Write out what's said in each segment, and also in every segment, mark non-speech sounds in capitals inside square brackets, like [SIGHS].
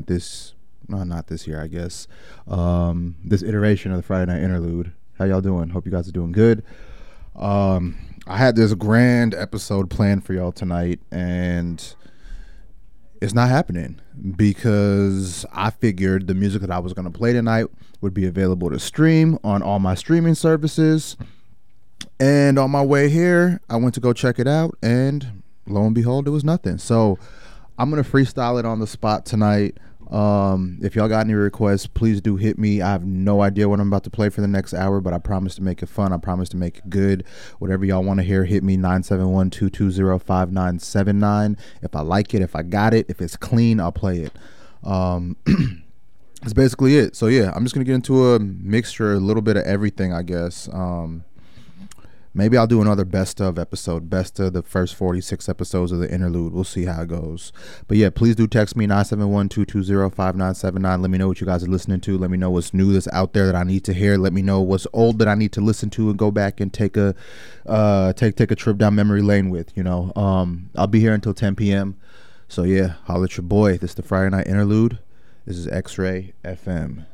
this no not this year i guess um this iteration of the friday night interlude. How y'all doing? Hope you guys are doing good. Um i had this grand episode planned for y'all tonight and it's not happening because i figured the music that i was going to play tonight would be available to stream on all my streaming services. And on my way here i went to go check it out and lo and behold it was nothing. So I'm gonna freestyle it on the spot tonight. Um, if y'all got any requests, please do hit me. I have no idea what I'm about to play for the next hour, but I promise to make it fun. I promise to make it good. Whatever y'all want to hear, hit me 971-220-5979. If I like it, if I got it, if it's clean, I'll play it. Um, [CLEARS THROAT] that's basically it. So yeah, I'm just gonna get into a mixture, a little bit of everything, I guess. Um, Maybe I'll do another best of episode, best of the first 46 episodes of the interlude. We'll see how it goes. But yeah, please do text me 971 220 5979. Let me know what you guys are listening to. Let me know what's new that's out there that I need to hear. Let me know what's old that I need to listen to and go back and take a uh, take take a trip down memory lane with. You know, um, I'll be here until 10 p.m. So yeah, holler at your boy. This is the Friday night interlude. This is X Ray FM.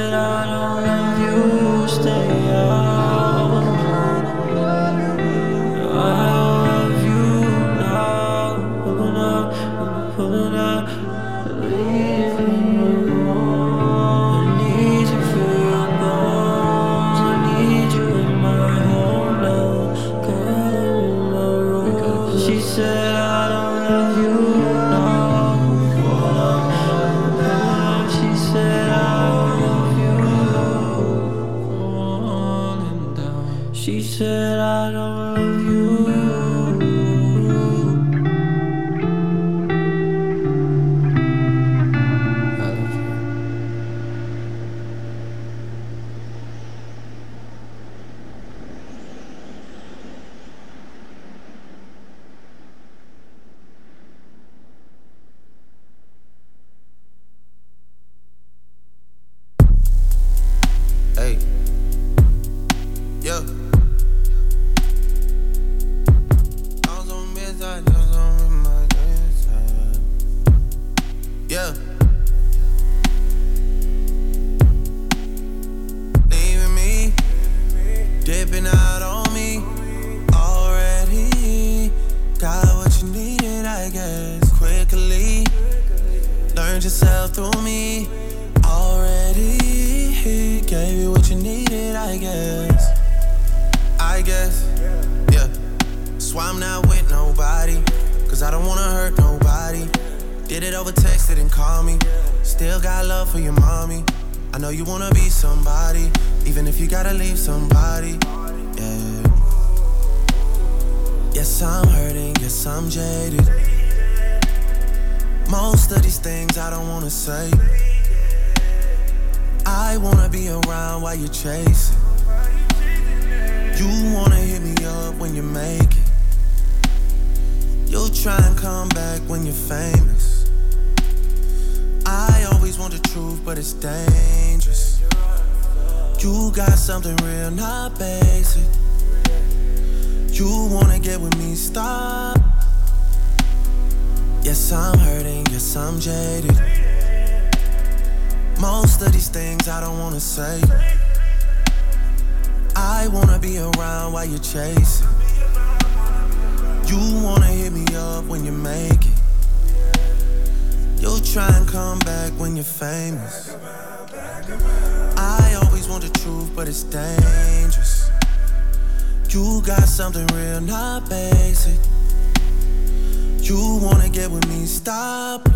She I don't love yes, I'm jaded. Most of these things I don't wanna say. I wanna be around while you're chasing. You wanna hit me up when you make it. You'll try and come back when you're famous. I always want the truth, but it's dangerous. You got something real, not basic. You wanna get with me, stop. Yes, I'm hurting, yes, I'm jaded. Most of these things I don't wanna say. I wanna be around while you're chasing. You wanna hit me up when you make it. You'll try and come back when you're famous. I always want the truth, but it's dangerous. You got something real, not basic. You wanna get with me, stop.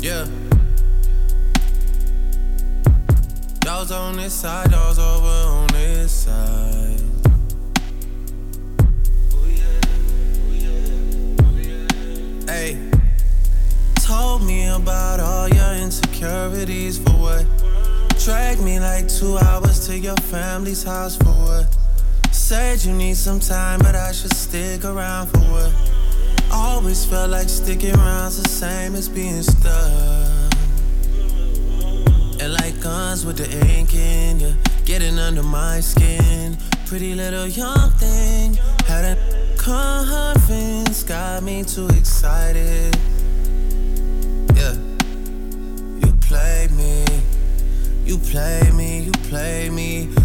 Yeah. Y'all's on this side, y'all's over on this side. Hey, told me about all your insecurities for what? Drag me like two hours to your family's house for what? Said you need some time, but I should stick around for what? Always felt like sticking around's the same as being stuck. And like guns with the ink in you, getting under my skin. Pretty little young thing, had a confidence, got me too excited. Yeah, you played me, you played me, you played me.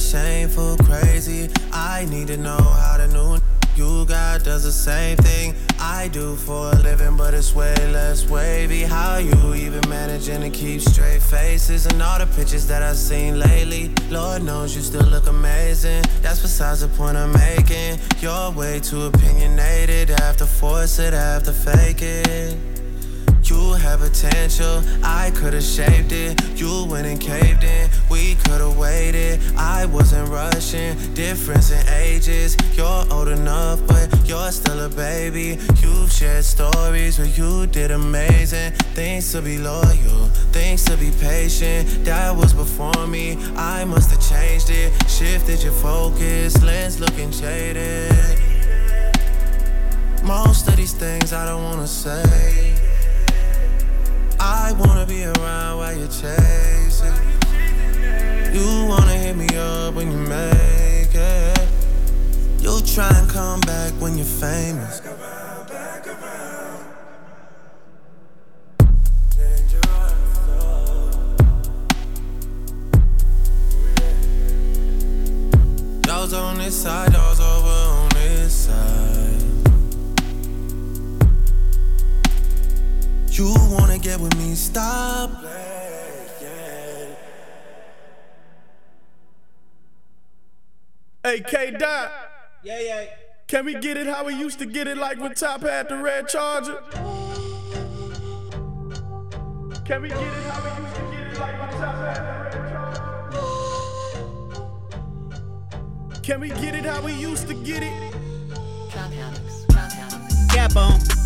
Shameful, crazy. I need to know how the new you got does the same thing I do for a living, but it's way less wavy. How you even managing to keep straight faces and all the pictures that I've seen lately? Lord knows you still look amazing. That's besides the point I'm making. You're way too opinionated. Have to force it, have to fake it. You had potential, I could've shaped it. You went and caved in, we could've waited. I wasn't rushing, difference in ages. You're old enough, but you're still a baby. You've shared stories where you did amazing. Things to be loyal, things to be patient. That was before me, I must have changed it. Shifted your focus, lens looking jaded. Most of these things I don't wanna say. I wanna be around while you're chasing. You wanna hit me up when you make it. You try and come back when you're famous. Those on this side, those over on this side. You wanna get with me? Stop. Hey, K Dot. Yeah, yeah. Can we get it how we used to get it, like when Top had the red charger? Can we get it how we used to get it, like when Top had the red charger? Can we get it how we used to get it? cap on.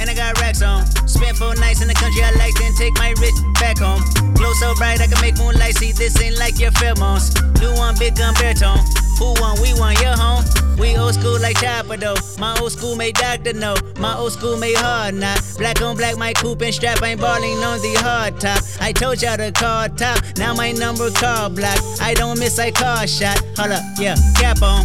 And I got racks on. Spent four nights in the country I like, then take my rich back home. Glow so bright I can make moonlight see. This ain't like your pheromones. New one, big gun baritone. Who won? We won. Your home. We old school like Chopper though. My old school made Doctor know. My old school made hard not. Black on black, my coupe and strap. ain't balling on the hard top. I told y'all to call top. Now my number call block. I don't miss, I call shot. Hold up, yeah, cap on.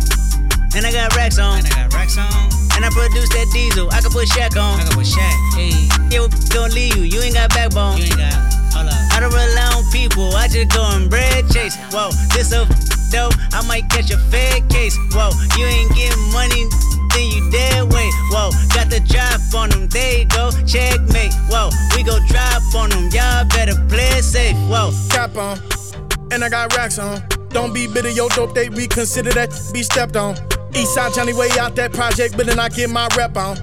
And I got racks on. And I got racks on. And I produce that diesel. I can put Shaq on. I can put Shaq. Hey. Yeah, we gon' leave you. You ain't got backbone. You ain't got. Hold up. I don't rely on people. I just go and bread chase. Whoa, this a though. I might catch a fed case. Whoa, you ain't getting money. Then you dead weight. Whoa, got the drop on them. They go. Checkmate. Whoa, we go drop on them. Y'all better play safe. Whoa. Cap on. And I got racks on. Don't be bitter, yo, dope, they reconsider that be stepped on. Eastside Johnny way out that project, but then I get my rep on.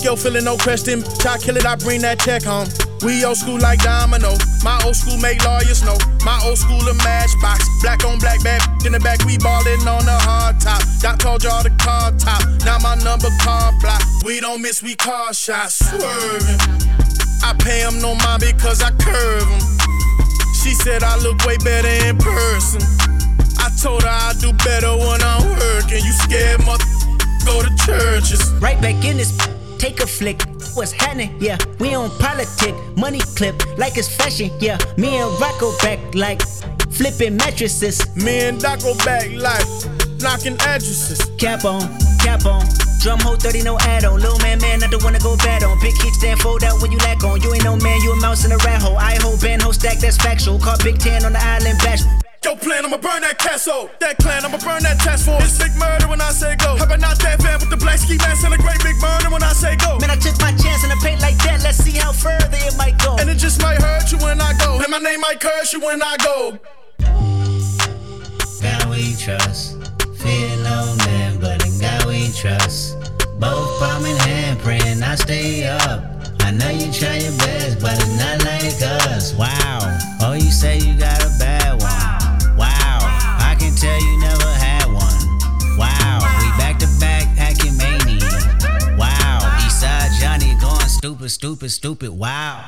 Yo, feeling no question, try kill it, I bring that check home. We old school like domino. My old school make lawyers know. My old school a matchbox. Black on black, bad in the back, we ballin' on the hard top. Doc told y'all the car top. Now my number car block. We don't miss, we car shots. Swerving. I pay him no mind because I curve him. She said I look way better in person. I told her I do better when I'm working. You scared, mother? Go to churches. Right back in this, take a flick. What's happening? Yeah, we on politic, money clip like it's fashion. Yeah, me and Rocco back like flipping mattresses. Me and Doc go back like knocking addresses. Cap on, cap on. Drum hole 30, no add on. Little man, man, not the one to go bad on. Big heat stand fold out when you lack on. You ain't no man, you a mouse in a rat hole. I hold band, hold stack, that's factual. Caught Big Ten on the island bash. Yo, plan, I'ma burn that castle. That clan, I'ma burn that task force. It's big murder when I say go. How about not that fan with the black ski mask and a great big murder when I say go? Man, I took my chance in a paint like that. Let's see how further it might go. And it just might hurt you when I go. And my name might curse you when I go. God we trust. Fear no man, but in God we trust. Both palm in hand, praying I stay up. I know you try your best, but it's not like us. Wow. Oh, you say you got a bad one. Tell you never had one. Wow. We back to back, hacking mania. Wow. Eastside Johnny going stupid, stupid, stupid. Wow.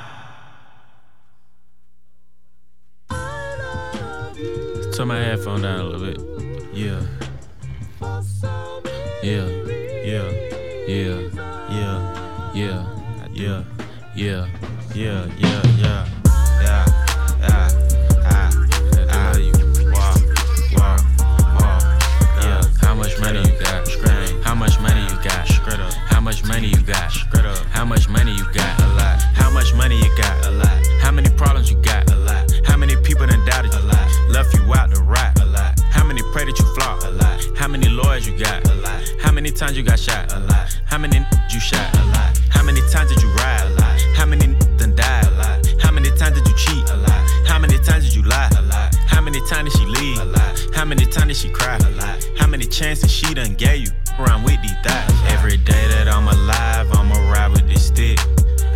Turn my headphone down a little bit. Yeah. Yeah. Yeah. Yeah. Yeah. Yeah. Yeah. Yeah. Yeah. Yeah. Yeah. Much money you got? How much money you got? A lot. How much money you got? A lot. How many problems you got? A lot. How many people done doubted you? A lot. Left you out to rot? A lot. How many pray that you flop? A lot. How many lawyers you got? A lot. How many times you got shot? A lot. How many you shot? A lot. How many times did you ride? A lot. How many done died? A lot. How many times did you cheat? A lot. How many times did you lie? A lot. How many times did she leave? A lot. Did she cry? A lot. How many chances she done gave you? Around with these thighs. Every day that I'm alive, I'ma ride with this stick.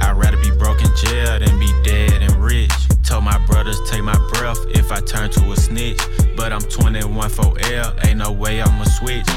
I'd rather be broke in jail than be dead and rich. Told my brothers take my breath if I turn to a snitch. But I'm 21 for L, ain't no way I'ma switch.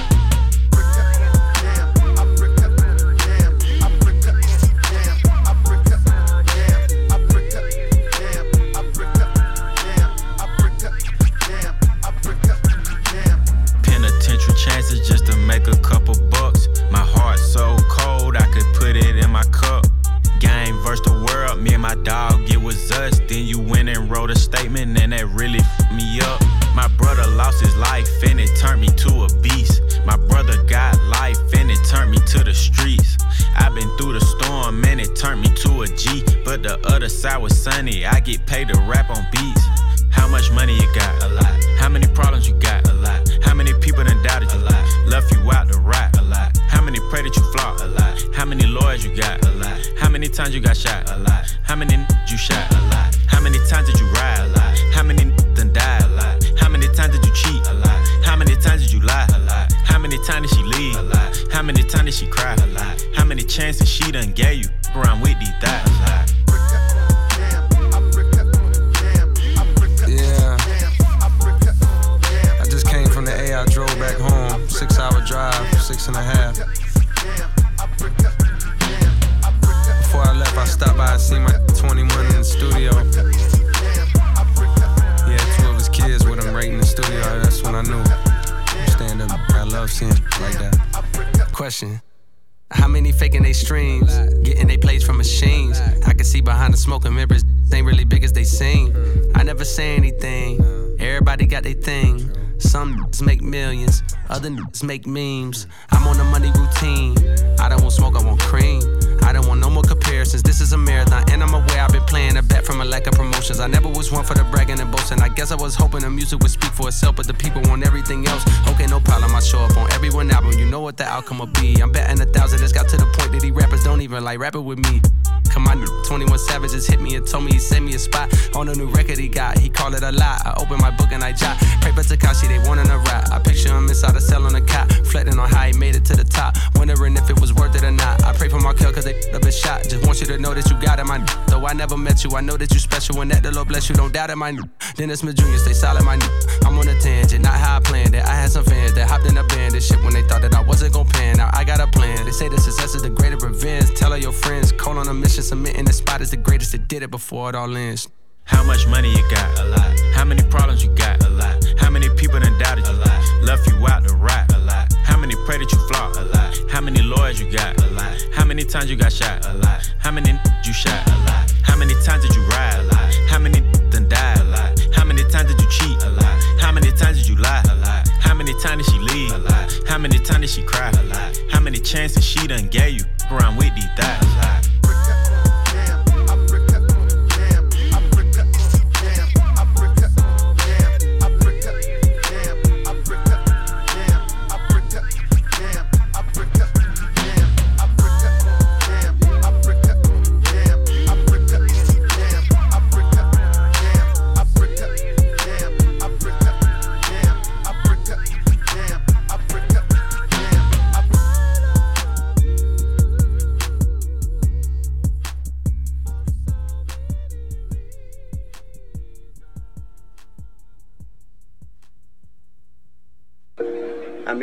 Make memes. I'm on a money routine. I don't want smoke, I want cream. I don't want no more comparisons. This is a marathon, and I'm aware I've been playing a bet from a lack of promotions. I never was one for the bragging and boasting. I guess I was hoping the music would speak for itself, but the people want everything else. Okay, no problem. I show up on every one album. You know what the outcome will be. I'm betting a thousand. It's got to the point that these rappers don't even like rapping with me. Come on, 21 Savages hit me and told me he sent me a spot on a new record he got. He called it a lot. I opened my book and I jot. Pray for Tekashi, they wanting a rap. I picture him inside a cell on a cot, reflecting on how he made it to the top. Wondering if it was worth it or not. I pray for my kill cause they up a shot. Just want you to know that you got it, my Though I never met you, I know that you special and that the Lord bless you. Don't doubt it, my Dennis Smith Jr. Stay solid, my I'm on a tangent, not how I planned it. I had some fans that hopped in a band and shit when they thought that I wasn't gon' pan. Now I got a plan. They say the success is the greater revenge. Tell all your friends, call on a mission, submitting the spot is the greatest that did it before it all ends. How much money you got? A lot. How many problems you got? A lot. How many people done doubted you? A lot. Left you out to rap? A lot. How many pray that you flop? A lot. How many lawyers you got? A lot. How many times you got shot? A lot. How many you shot? A lot. How many times did you ride? A lot. How many done died? A lot. How many times did you cheat? A lot. How many times did you lie? A lot. How many times did she leave? A lot. How many times did she cry? A lot. How many chances she done gave you? Around with these thoughts? A lot.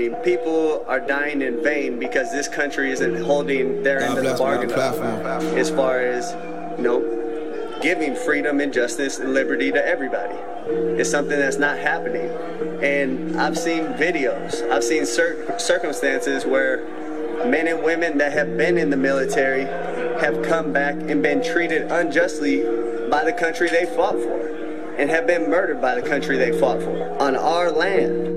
Mean, people are dying in vain because this country isn't holding their end of the bargain up as far as, you know, giving freedom and justice and liberty to everybody. It's something that's not happening. And I've seen videos, I've seen cir- circumstances where men and women that have been in the military have come back and been treated unjustly by the country they fought for and have been murdered by the country they fought for on our land.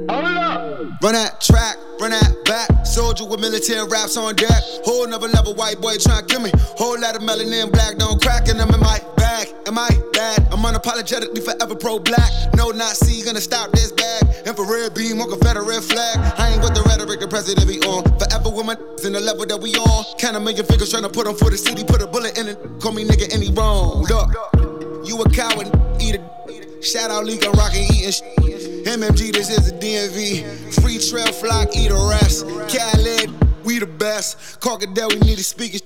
Run that track, run that back. Soldier with military raps on deck. Whole nother level, white boy tryna kill me. Whole lot of melanin black, don't crack, and I'm in my bag. Am I bad? I'm unapologetically forever pro black. No Nazi gonna stop this bag. Infrared beam on Confederate flag. I ain't with the rhetoric the president be on. Forever with my in the level that we on. Count a million figures tryna put on for the city. Put a bullet in it. Call me nigga any wrong. Look, you a coward, eat it. Shout out League, I'm rockin' eating sh- MMG, this is the DMV. Free trail flock, eat a rest. Khaled, we the best. Crocodile, we need to speak it.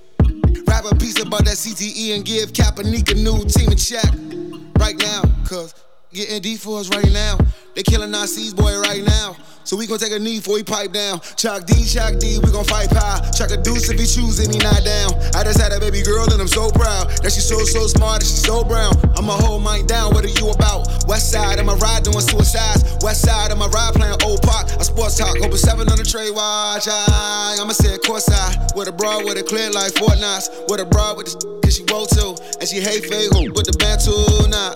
Rap a piece about that CTE and give Kaepernick a new team in check. Right now, cuz getting deep for us right now. They killing Nazis, boy, right now. So we gon' take a knee before he pipe down. Chuck D, Chuck D, we gon' fight pie. Chuck a deuce if he choose and he not down. I just had a baby girl and I'm so proud. That she's so, so smart and she's so brown. I'ma hold mine down, what are you about? West side, I'ma ride doing suicides. West side, I'ma ride playing old park. A sports talk, open seven on the trade watch. I, I'ma say course side. With a broad with a clear like Fort Knox. With a broad with the cause she roll too. And she hate fake with the band too. Nah,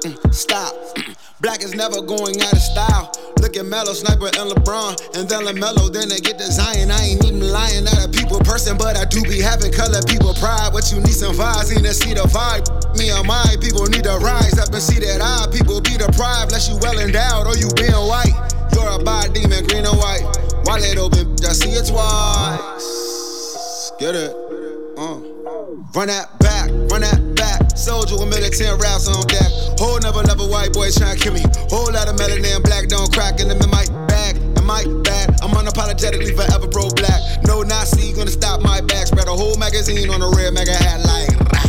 mm, stop. [CLEARS THROAT] Black is never going out of style. Look at Melo, Sniper, and LeBron. And then LaMelo, then they get to Zion. I ain't even lying, not a people person, but I do be having color people pride. What you need some vibes, need to see the vibe. Me and my people need to rise up and see that I people be deprived. Unless you well endowed or you being white. You're a bad demon, green and white. Wallet open, I see it twice. Get it? Uh. Run that back, run that. Soldier with militant raps on deck. Whole never, never white boys trying to kill me. Whole lot of melanin, black don't crack in them in my bag. Am I bad? I'm unapologetically forever pro black. No Nazi gonna stop my back. Spread a whole magazine on a red mega hat like.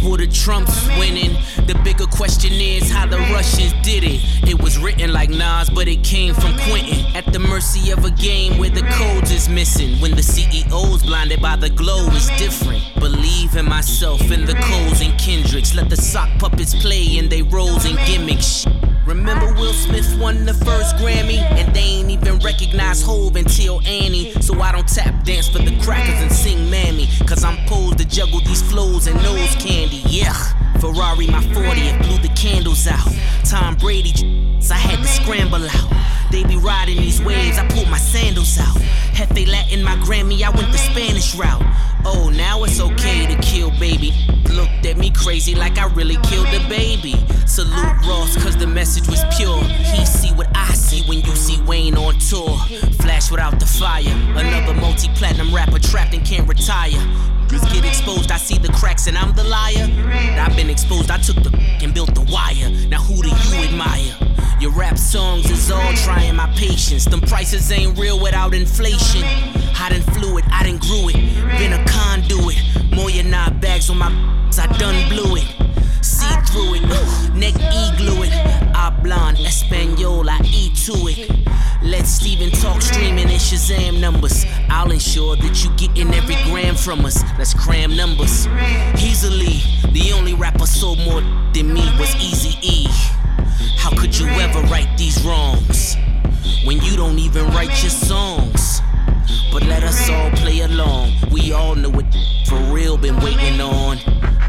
Equal to Trump's winning. The bigger question is how the Russians did it. It was written like Nas, but it came from Quentin. At the mercy of a game where the codes is missing. When the CEO's blinded by the glow is different. Believe in myself and the Coles and Kendricks. Let the sock puppets play in they roles and gimmicks. Remember Will Smith won the first Grammy? And they ain't even recognize Hov until Annie. So I don't tap dance for the crackers and sing Mammy. Cause I'm posed to juggle these flows and nose candy. Yeah. Ferrari, my 40th, blew the candles out. Tom Brady, I had to scramble out. They be riding these waves, I pulled my sandals out. Hefe Latin, my Grammy, I went the Spanish route. Oh, now it's okay to kill baby. Looked at me crazy like I really killed a baby. Salute Ross, cause the message was pure. He see what I see when you see Wayne on tour. Flash without the fire. Another multi platinum rapper trapped and can't retire. Just get exposed, I see the cracks and I'm the liar. I've been exposed, I took the and built the wire. Now who do you admire? Your rap songs is all trying my patience. Them prices ain't real without inflation. Hot and fluid, I done grew it. Been a conduit. More than nine bags on my I done blew it. See through it, [SIGHS] neck E glue it. Oblong, Espanol, eat to it. Let Steven talk streaming in Shazam numbers. I'll ensure that you getting every gram from us. Let's cram numbers. Easily, the only rapper sold more than me was Easy E. How could you ever right these wrongs when you don't even write your songs? But let us all play along. We all know what for real been waiting on.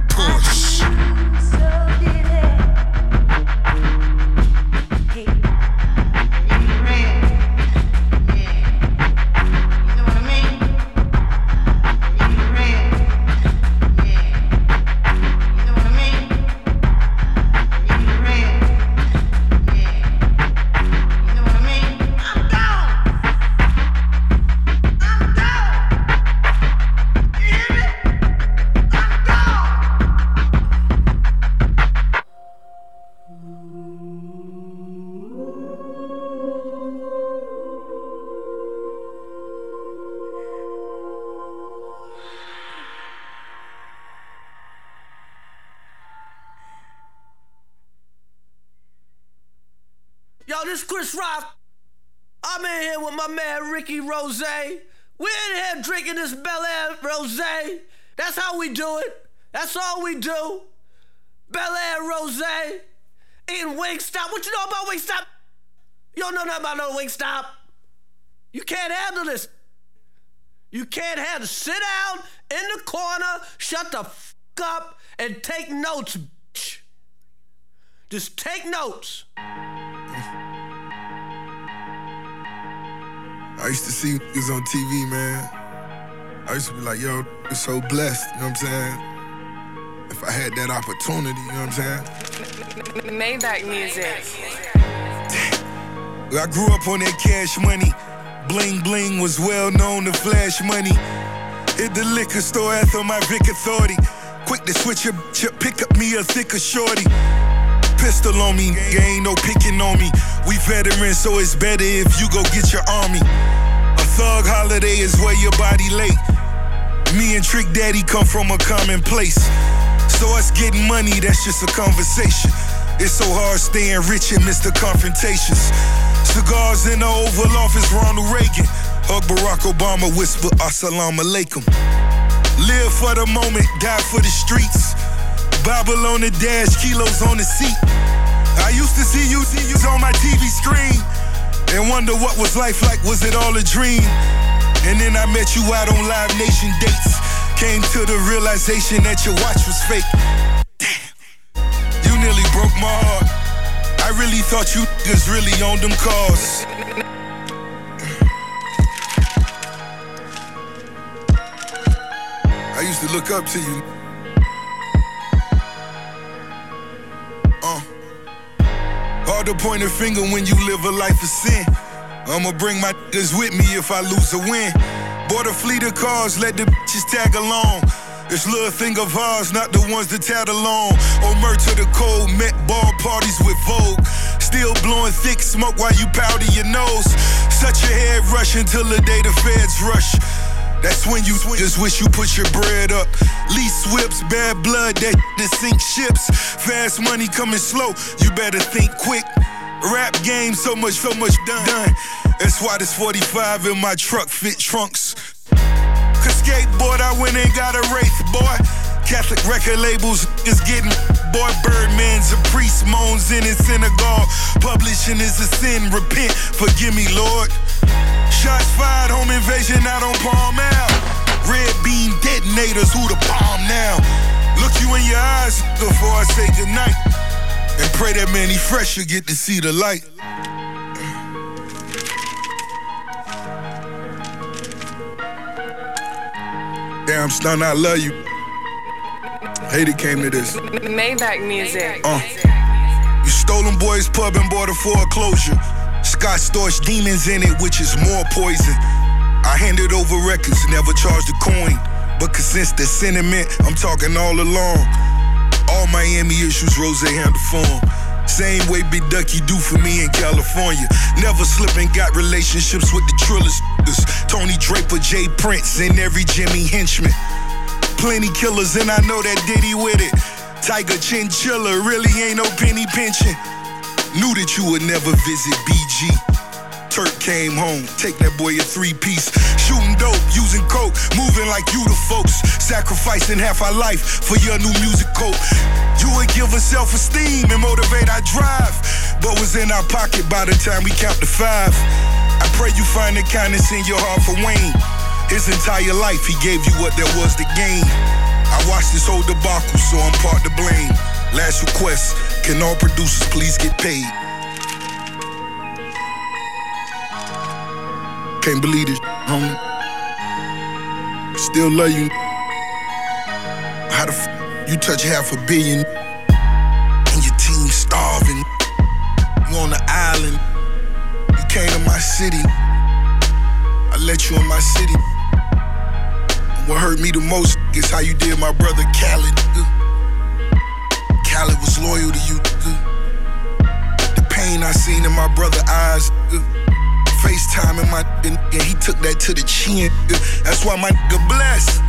Push. This Chris Rock. I'm in here with my man Ricky Rose. We're in here drinking this Bel Air Rose. That's how we do it. That's all we do. Bel Air Rose. Eating Wingstop. What you know about Wingstop? You don't know nothing about no Wingstop. You can't handle this. You can't handle. Sit down in the corner, shut the f up, and take notes, bitch. Just take notes. I used to see niggas on TV, man. I used to be like, yo, we're so blessed, you know what I'm saying? If I had that opportunity, you know what I'm saying? Maybach music. I grew up on that cash money. Bling bling was well known to flash money. Hit the liquor store after my Vic Authority. Quick to switch your up, pick up me a thicker shorty. Pistol on me, you ain't no picking on me. We veterans, so it's better if you go get your army. A thug holiday is where your body late. Me and Trick Daddy come from a common place. So us getting money, that's just a conversation. It's so hard staying rich miss the confrontations. Cigars in the Oval Office, Ronald Reagan. Hug Barack Obama, whisper Assalamu alaikum. Live for the moment, die for the streets. Bible on the dash, kilos on the seat. I used to see you, see you on my TV screen and wonder what was life like. Was it all a dream? And then I met you out on Live Nation dates. Came to the realization that your watch was fake. Damn, you nearly broke my heart. I really thought you niggas really owned them cars. I used to look up to you. Hard to point a finger when you live a life of sin. I'ma bring my niggas with me if I lose or win. Bought a fleet of cars, let the bitches tag along. This little thing of ours, not the ones that tag along. Omer to the cold, met ball parties with Vogue. Still blowing thick smoke while you powder your nose. Such a head rush until the day the feds rush. That's when you just wish you put your bread up. Lease whips, bad blood that to sink ships. Fast money coming slow, you better think quick. Rap game, so much, so much done. done. That's why this 45 in my truck fit trunks. Cause skateboard, I went and got a Wraith, boy. Catholic record labels is getting boy Birdman's a priest moans in his synagogue. Publishing is a sin, repent, forgive me, Lord. Shots fired, home invasion out on Palm Ave. Red beam detonators, who the bomb now? Look you in your eyes before I say goodnight. And pray that Mannie Fresh will get to see the light. Damn, stun, I love you. Hate it came to this. Maybach music. Uh. You stole them boys' pub and bought a foreclosure. Scott storage demons in it, which is more poison. I handed over records, never charged a coin. But since the sentiment, I'm talking all along. All Miami issues, Rose handle for 'em. Same way Big Ducky do for me in California. Never slipping, got relationships with the Trillers. Tony Draper, J. Prince, and every Jimmy henchman. Plenty killers, and I know that Diddy with it. Tiger Chinchilla really ain't no penny pinching. Knew that you would never visit BG. Turk came home, take that boy a three piece. Shooting dope, using coke, moving like you the folks. Sacrificing half our life for your new music coat. You would give us self esteem and motivate our drive. But was in our pocket by the time we count to five. I pray you find the kindness in your heart for Wayne. His entire life, he gave you what there was to gain. I watched this whole debacle, so I'm part to blame. Last request, can all producers please get paid? Can't believe this, homie. Still love you. How the f- you touch half a billion and your team starving? You on the island. You came to my city. I let you in my city. What hurt me the most is how you did my brother Khaled. Khaled was loyal to you. The pain I seen in my brother eyes. FaceTime in my and he took that to the chin. That's why my nigga bless.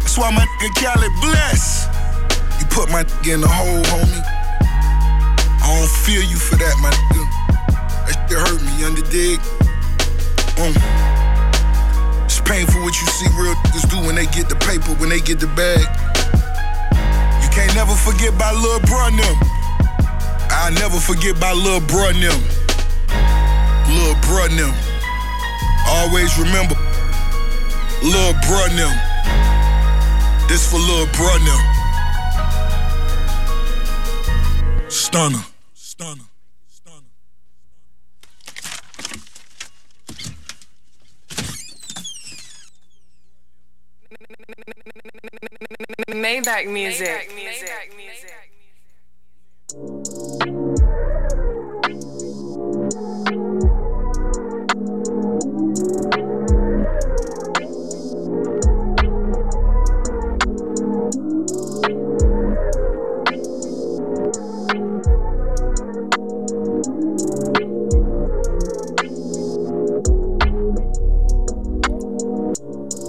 That's why my nigga Khaled bless. You put my nigga in the hole, homie. I don't feel you for that, my nigga. That shit hurt me, under dig. Um. It's painful what you see real niggas do when they get the paper, when they get the bag. Can't never forget about Lil and them. I never forget about Lil and them. Lil Bruh them. Always remember, Lil and them. This for Lil and them. Stunner. Maybach music.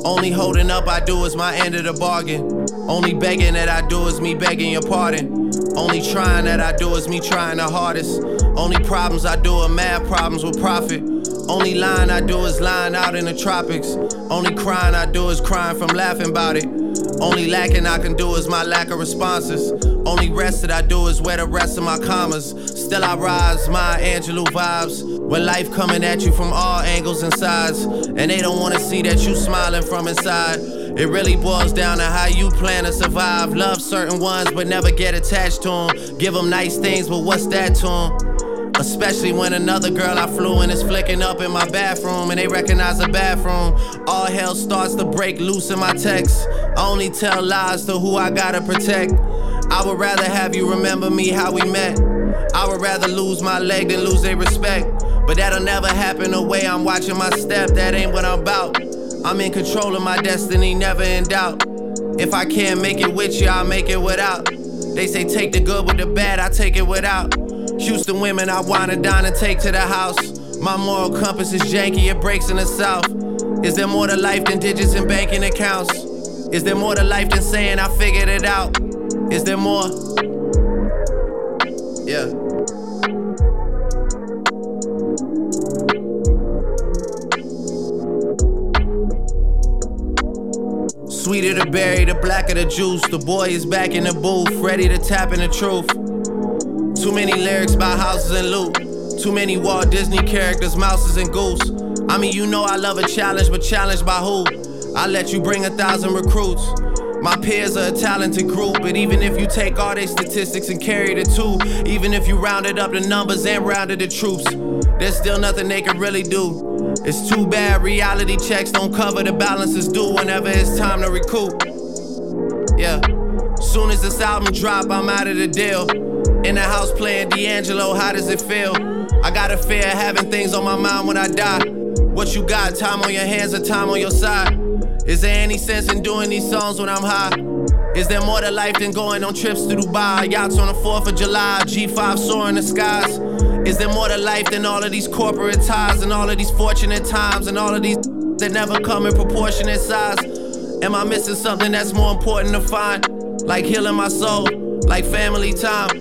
Only holding up I do is my end of the bargain. Only begging that I do is me begging your pardon. Only trying that I do is me trying the hardest. Only problems I do are mad problems with profit. Only lying I do is lying out in the tropics. Only crying I do is crying from laughing about it. Only lacking I can do is my lack of responses. Only rest that I do is wear the rest of my commas. Still I rise, my Angelou vibes. When life coming at you from all angles and sides, and they don't wanna see that you smiling from inside. It really boils down to how you plan to survive. Love certain ones, but never get attached to them. Give them nice things, but what's that to them? Especially when another girl I flew in is flicking up in my bathroom and they recognize the bathroom. All hell starts to break loose in my text. I only tell lies to who I gotta protect. I would rather have you remember me how we met. I would rather lose my leg than lose their respect. But that'll never happen the way I'm watching my step. That ain't what I'm about. I'm in control of my destiny, never in doubt. If I can't make it with you, I'll make it without. They say take the good with the bad, I take it without. Houston women, I wanna dine and take to the house. My moral compass is janky, it breaks in the south. Is there more to life than digits and banking accounts? Is there more to life than saying I figured it out? Is there more? Yeah. Sweeter the berry, the blacker the juice. The boy is back in the booth, ready to tap in the truth. Too many lyrics about houses and loot. Too many Walt Disney characters, mouses and goose. I mean, you know I love a challenge, but challenged by who? I let you bring a thousand recruits. My peers are a talented group, but even if you take all their statistics and carry the two, even if you rounded up the numbers and rounded the troops, there's still nothing they can really do. It's too bad reality checks don't cover the balances due whenever it's time to recoup. Yeah. Soon as this album drop, I'm out of the deal. In the house playing D'Angelo, how does it feel? I got a fear of having things on my mind when I die. What you got? Time on your hands or time on your side? Is there any sense in doing these songs when I'm high? Is there more to life than going on trips to Dubai? Yachts on the 4th of July, G5 soaring the skies. Is there more to life than all of these corporate ties and all of these fortunate times and all of these that never come in proportionate size? Am I missing something that's more important to find? Like healing my soul, like family time.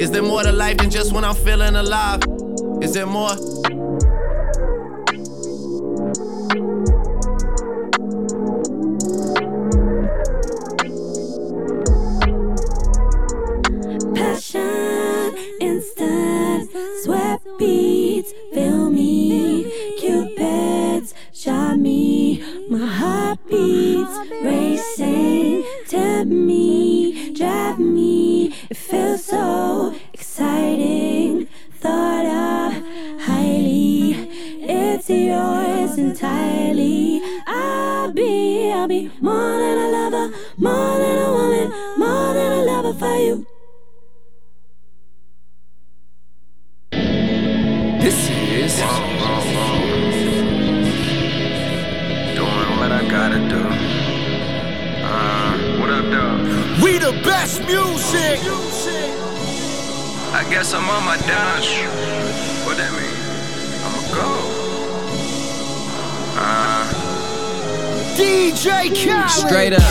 Is there more to life than just when I'm feeling alive? Is there more? Music. I guess I'm on my dash. What that mean? I'ma go. Uh, DJ Khaled. Straight up.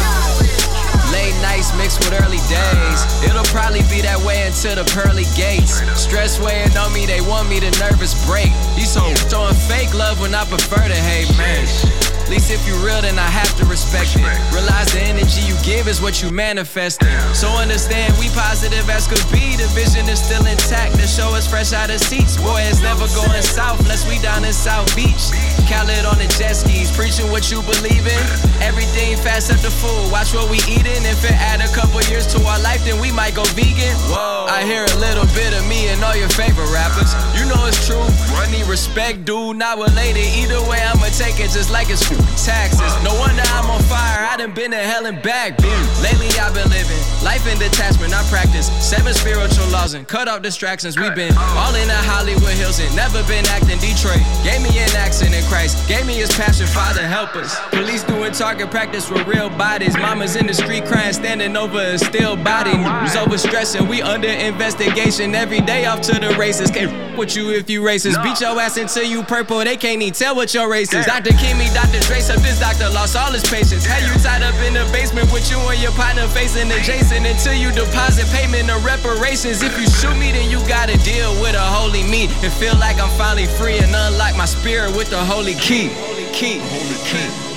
Late nights mixed with early days. It'll probably be that way until the pearly gates. Stress weighing on me, they want me to nervous break. These hoes throwing fake love when I prefer to hate, man. At least if you real, then I have to respect it. Realize the energy you give is what you manifest. So understand we positive as could be. The vision is still intact. The show is fresh out of seats. Boy, it's never going south unless we down in South Beach. Khaled on the jet skis, preaching what you believe in. Everything fast up the food. Watch what we eating. If it add a couple years to our life, then we might go vegan. Whoa. I hear a little bit of me and all your favorite rappers. You know it's true. I need respect, dude. Not related. Either way, I'ma take it just like it's true. taxes. No wonder I'm on fire. I done been to hell and back, bitch. Lately I've been living life in detachment. I practice seven spiritual laws and cut off distractions. We've been all in the Hollywood Hills and never been acting Detroit. Gave me an accent in Christ, gave me his passion, Father help us. Police doing target practice with real bodies. Mamas in the street crying, standing over a still body. Was over stressing, we under investigation every day off to the races. Can't f- with you if you racist. Beat your ass until you purple, they can't even tell what your race is. Dr. Kimmy, Dr. Dre, up this doctor lost all his patience. Had you tied up in the basement with you and your partner facing adjacent until you deposit payment of reparations. If you shoot me, then you gotta deal with a holy me and feel like I'm finally free and unlock my spirit with the holy key. Holy key. Holy key.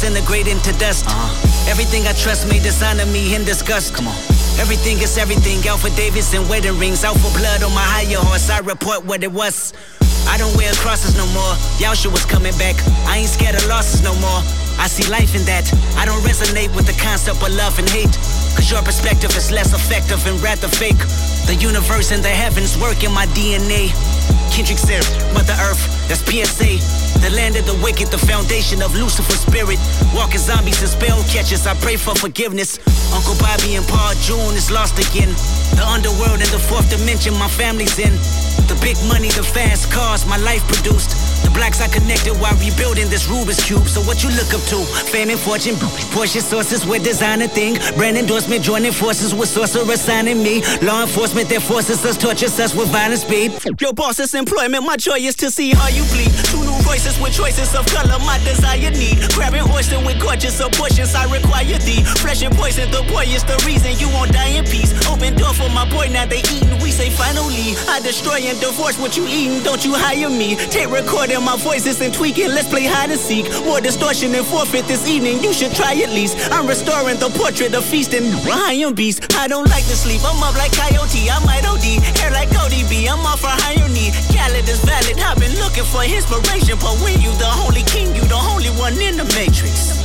Disintegrate into dust. Uh-huh. Everything I trust may dishonor me in disgust. Come on. Everything is everything. Affidavits and wedding rings. Alpha blood on my higher horse. I report what it was. I don't wear crosses no more. Yeshua was coming back. I ain't scared of losses no more. I see life in that. I don't resonate with the concept of love and hate. Cause your perspective is less effective and rather fake. The universe and the heavens work in my DNA. Kendrick said, Mother Earth, that's PSA. The land of the wicked, the foundation of Lucifer's spirit. Walking zombies and spell catchers, I pray for forgiveness. Uncle Bobby and Paul June is lost again. The underworld and the fourth dimension, my family's in. The big money, the fast cars, my life produced. The blacks I connected while rebuilding this Rubik's Cube. So what you look up to? Fame and fortune, Porsche sources with designer thing. Brand endorsement, joining forces with sorcerer signing me. Law enforcement that forces us, tortures us with violent speed. Your boss's employment, my joy is to see how you bleed. Two new voices with choices of color, my desire need. Grabbing oyster with gorgeous abortions, I require thee. Flesh and poison, the boy is the reason you won't die in peace. Open door for my boy, now they eating. We say finally, I destroy and divorce what you eating. Don't you hire me? Take recording my voices and tweak it. Let's play hide and seek. More distortion and forfeit this evening. You should try at least. I'm restoring the portrait of feasting. Am beast. I don't like to sleep. I'm up like coyote. I might OD. Hair like Cody B. I'm off for higher knee. Khaled is valid. I've been looking for inspiration. But when you the holy king, you the only one in the matrix.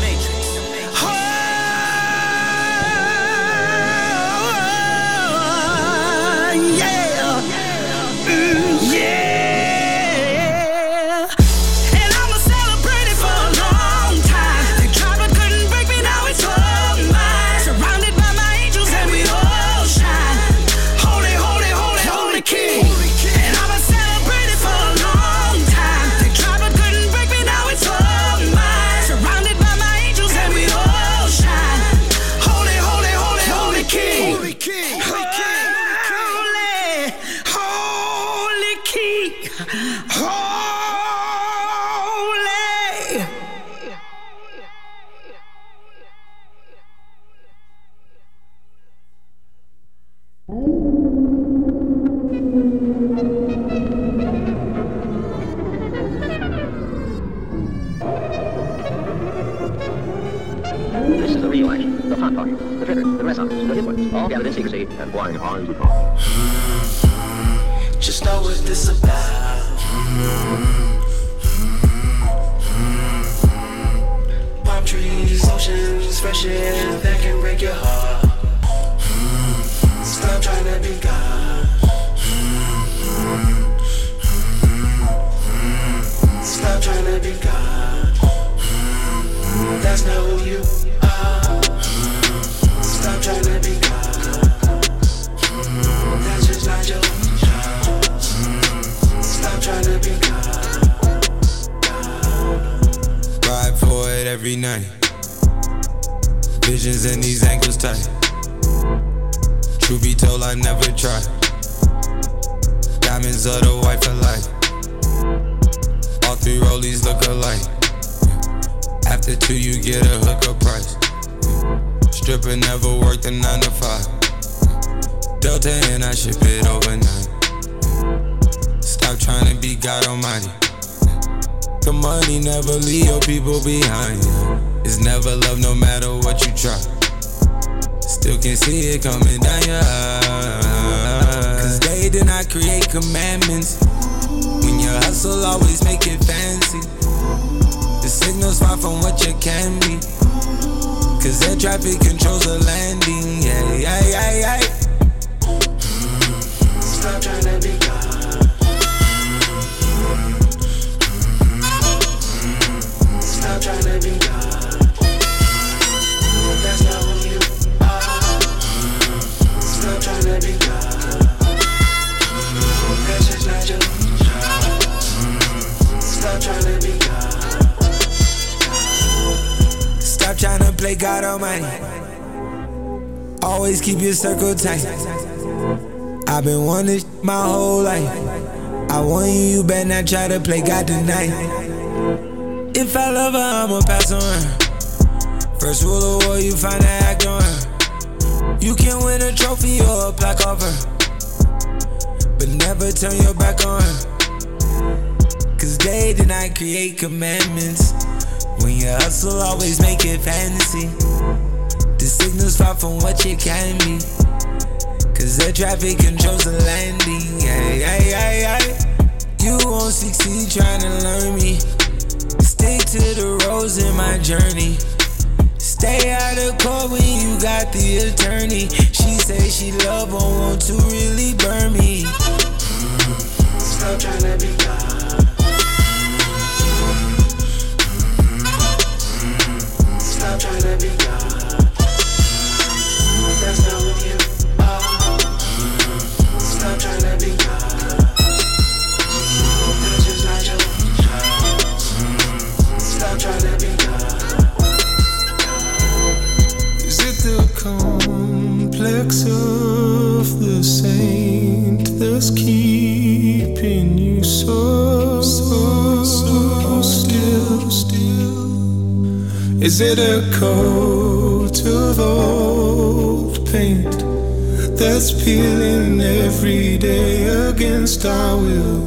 Of the white for life. All three rollies look alike. After two, you get a hookup price. Stripper never worked a nine to five. Delta and I ship it overnight. Stop trying to be God Almighty. The money never leave your people behind. It's never love no matter what you try. Still can see it coming down your eyes. They did not create commandments. When you hustle, always make it fancy. The signal's far from what you can be. Cause air traffic controls the landing. Yeah, yeah, yeah, yeah. Play God Almighty. Always keep your circle tight. I've been wanting my whole life. I want you, you better not try to play God tonight. If I love her, I'ma pass on her. First rule of war, you find to act on her. You can win a trophy or a plaque off her. But never turn your back on her. Cause they did not create commandments. When you hustle, always make it fancy. The signal's far from what you can be. Cause the traffic controls the landing. Yeah, yeah, yeah, yeah. You won't succeed trying to learn me. Stick to the roads in my journey. Stay out of court when you got the attorney. She say she love but want to really burn me. Stop trying to be God. Is it a coat of old paint that's peeling every day against our will?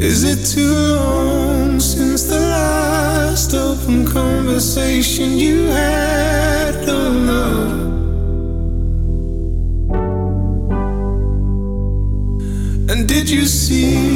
Is it too long since the last open conversation you had on love? And did you see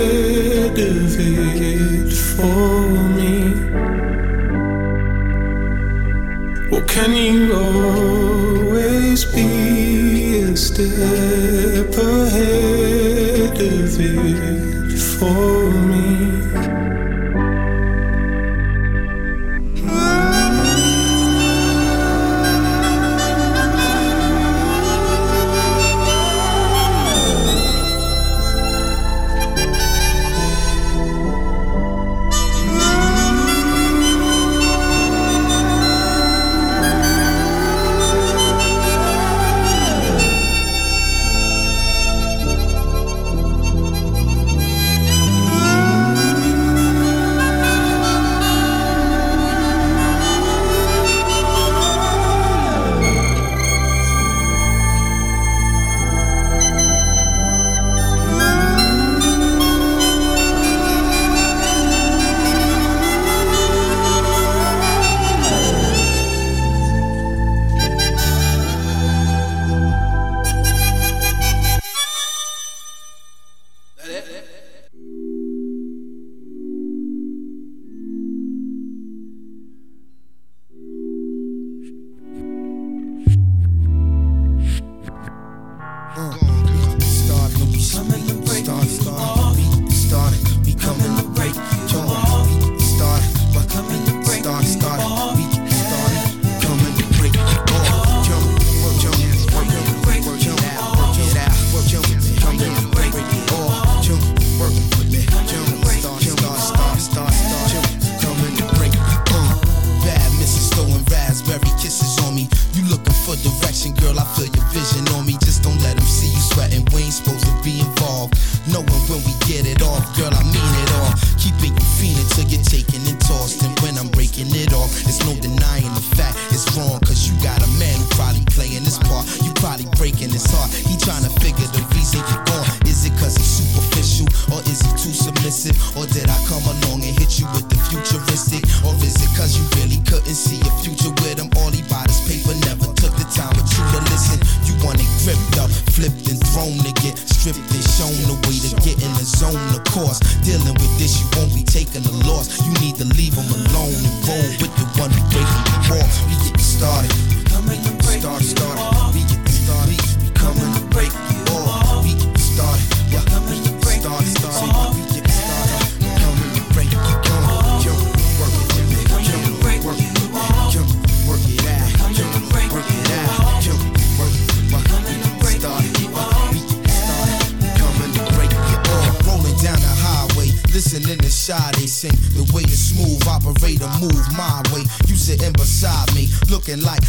looking like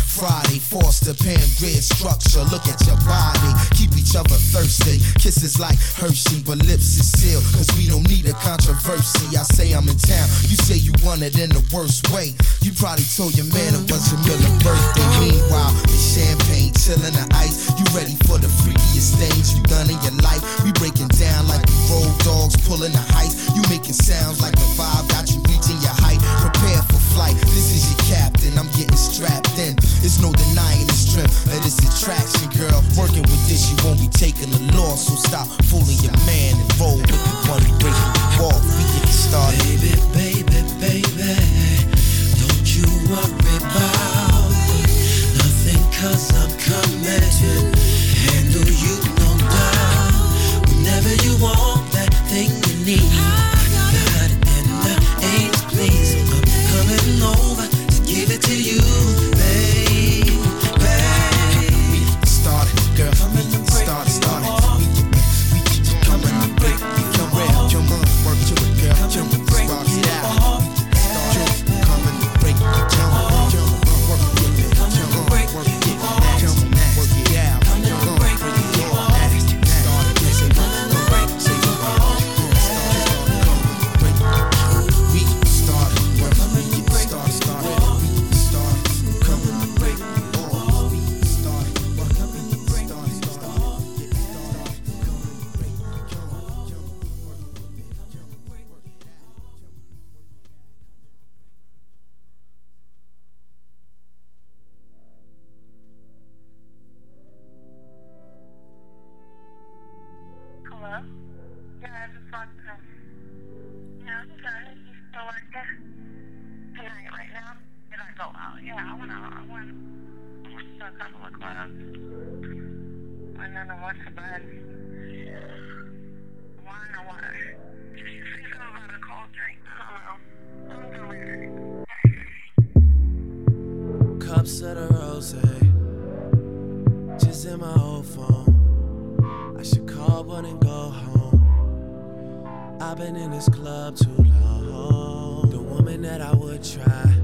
been in this club too long. The woman that I would try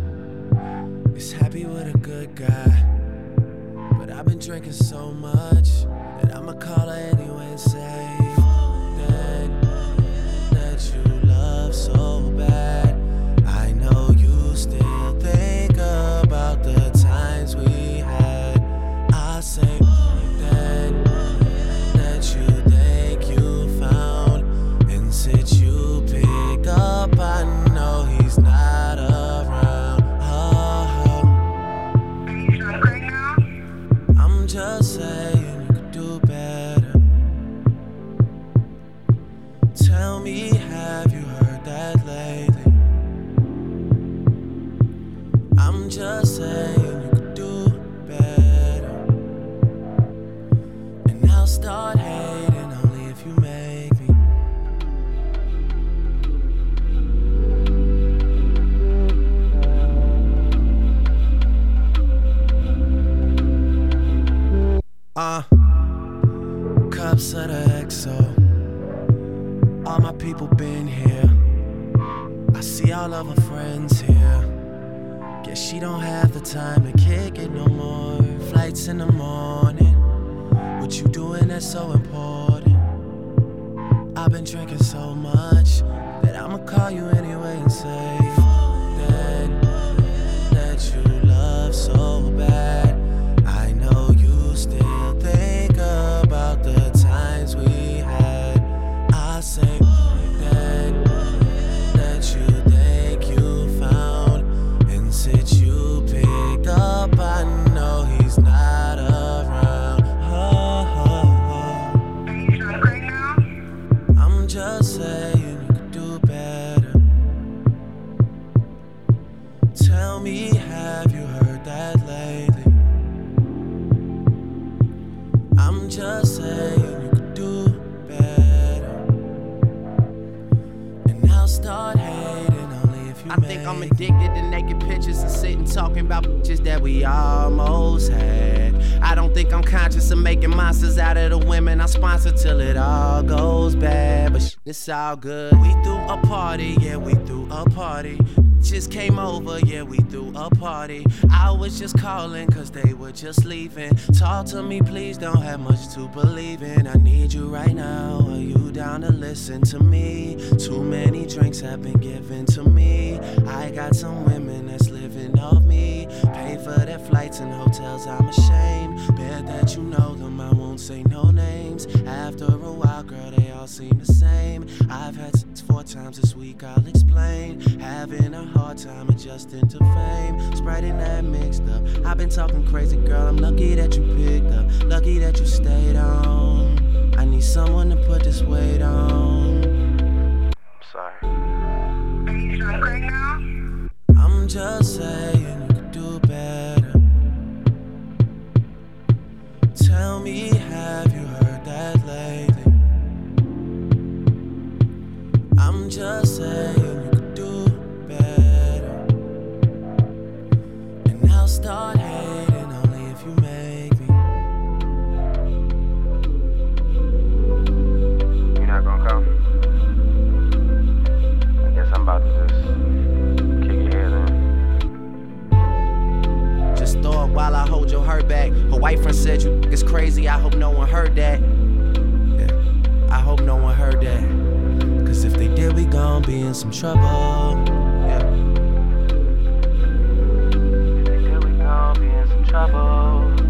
is happy with a good guy. But I've been drinking so much. Making monsters out of the women I sponsor till it all goes bad. But sh- it's all good. We threw a party, yeah, we threw a party. Just came over, yeah, we threw a party. I was just calling, cause they were just leaving. Talk to me, please, don't have much to believe in. I need you right now. Are you down to listen to me? Too many drinks have been given to me. I got some women that's living off me. Pay for their flights and hotels, I'm ashamed. Bet that you know them, I won't say no names. After a while, girl, they all seem the same. I've had sex four times this week, I'll explain. Having a hard time adjusting to fame. Spreading that mixed up. I've been talking crazy, girl. I'm lucky that you picked up. Lucky that you stayed on. I need someone to put this weight on. I'm sorry. Are you drunk right now? Just saying you could do better. Tell me, have you heard that lately? I'm just saying you could do better. And I'll start hurt back. Her white friend said you is crazy. I hope no one heard that. Yeah, I hope no one heard that. Cause if they did, we gon' be in some trouble. Yeah. If they did, we gon' be in some. Trouble.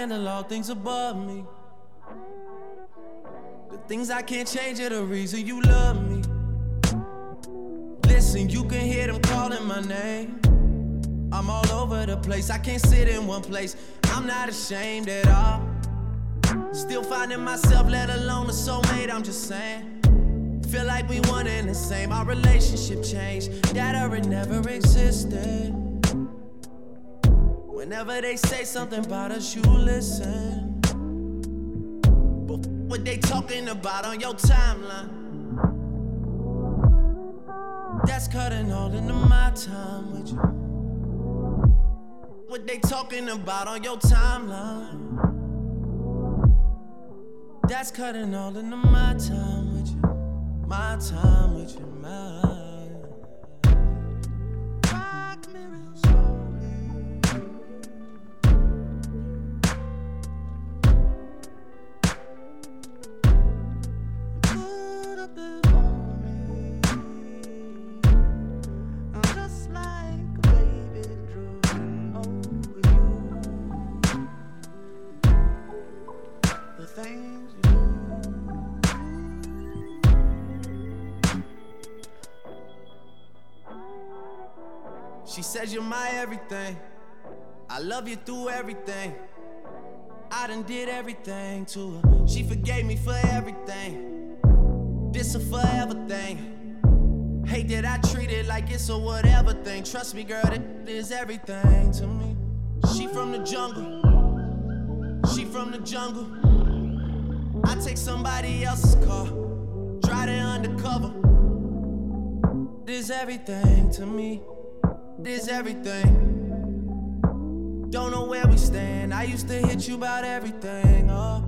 Handle all things above me. The things I can't change are the reason you love me. Listen, you can hear them calling my name. I'm all over the place, I can't sit in one place. I'm not ashamed at all. Still finding myself, let alone a soulmate, I'm just saying. Feel like we one and the same, our relationship changed. That or it never existed. Whenever they say something about us, you listen. But what they talking about on your timeline? That's cutting all into my time with you. What they talking about on your timeline? That's cutting all into my time with you. My time with you, my. Everything. I love you through everything. I done did everything to her. She forgave me for everything. This a forever thing. Hate that I treat it like it's a whatever thing. Trust me, girl, that is everything to me. She from the jungle. She from the jungle. I take somebody else's car. Drive it undercover. This everything to me. This everything. Don't know where we stand. I used to hit you about everything. Oh,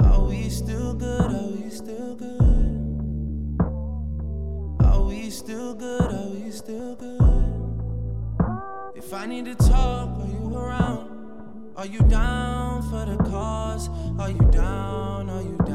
are we still good? Are we still good? Are we still good? Are we still good? If I need to talk, are you around? Are you down for the cause? Are you down? Are you down?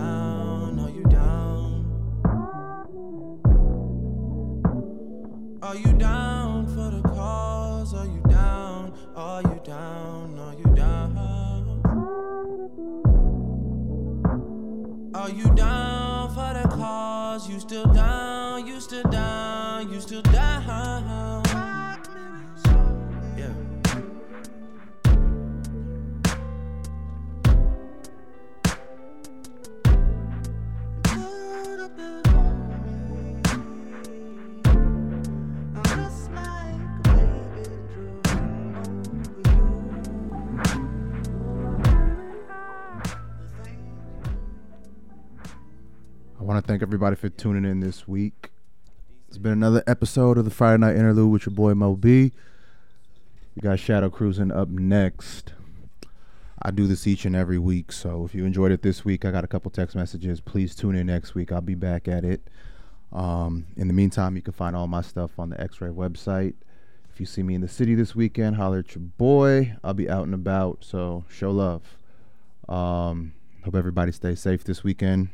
Still down? To thank everybody for tuning in this week. It's been another episode of the Friday Night Interlude with your boy Mo B. We got Shadow Cruising up next. I do this each and every week, so if you enjoyed it this week, I got a couple text messages. Please tune in next week. I'll be back at it. Um, in the meantime, you can find all my stuff on the X Ray website. If you see me in the city this weekend, holler at your boy. I'll be out and about, so show love. Um, hope everybody stays safe this weekend.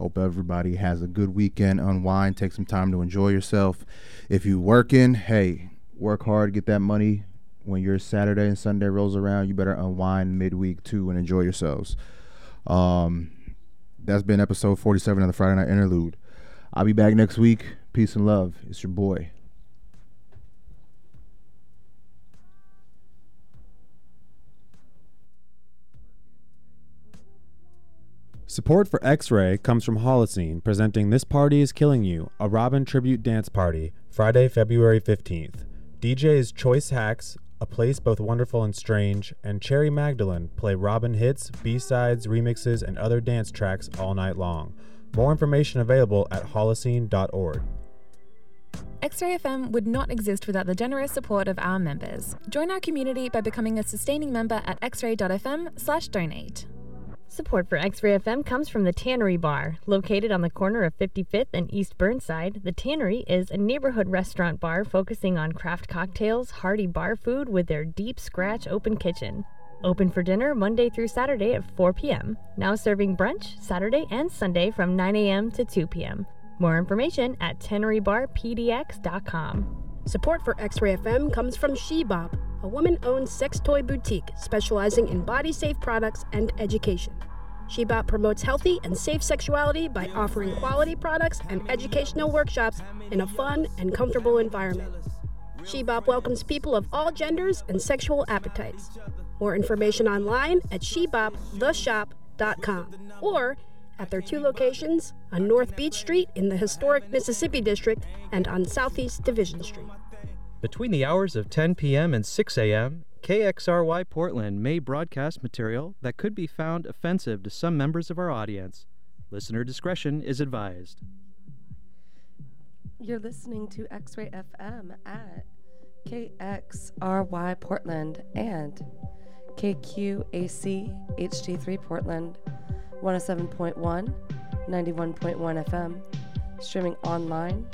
Hope everybody has a good weekend. Unwind, take some time to enjoy yourself. If you working, hey, work hard, get that money. When your Saturday and Sunday rolls around, you better unwind midweek too and enjoy yourselves. Um, that's been episode 47 of the Friday Night Interlude. I'll be back next week. Peace and love. It's your boy. Support for X Ray comes from Holocene, presenting This Party is Killing You, a Robyn tribute dance party, Friday, February 15th. DJs Choice Hacks, A Place Both Wonderful and Strange, and Cherry Magdalene play Robyn hits, B sides, remixes, and other dance tracks all night long. More information available at holocene.org. X-Ray FM would not exist without the generous support of our members. Join our community by becoming a sustaining member at xray.fm/donate. Support for X-Ray FM comes from the Tannery Bar. Located on the corner of 55th and East Burnside, the Tannery is a neighborhood restaurant bar focusing on craft cocktails, hearty bar food with their deep scratch open kitchen. Open for dinner Monday through Saturday at 4 p.m. Now serving brunch Saturday and Sunday from 9 a.m. to 2 p.m. More information at tannerybarpdx.com. Support for X-Ray FM comes from Shebop, a woman-owned sex toy boutique specializing in body-safe products and education. Shebop promotes healthy and safe sexuality by offering quality products and educational workshops in a fun and comfortable environment. Shebop welcomes people of all genders and sexual appetites. More information online at sheboptheshop.com or at their two locations on North Beech Street in the historic Mississippi District and on Southeast Division Street. Between the hours of 10 p.m. and 6 a.m., KXRY Portland may broadcast material that could be found offensive to some members of our audience. Listener discretion is advised. You're listening to X Ray FM at KXRY Portland and KQAC HD3 Portland, 107.1, 91.1 FM, streaming online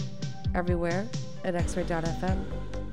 everywhere at xray.fm.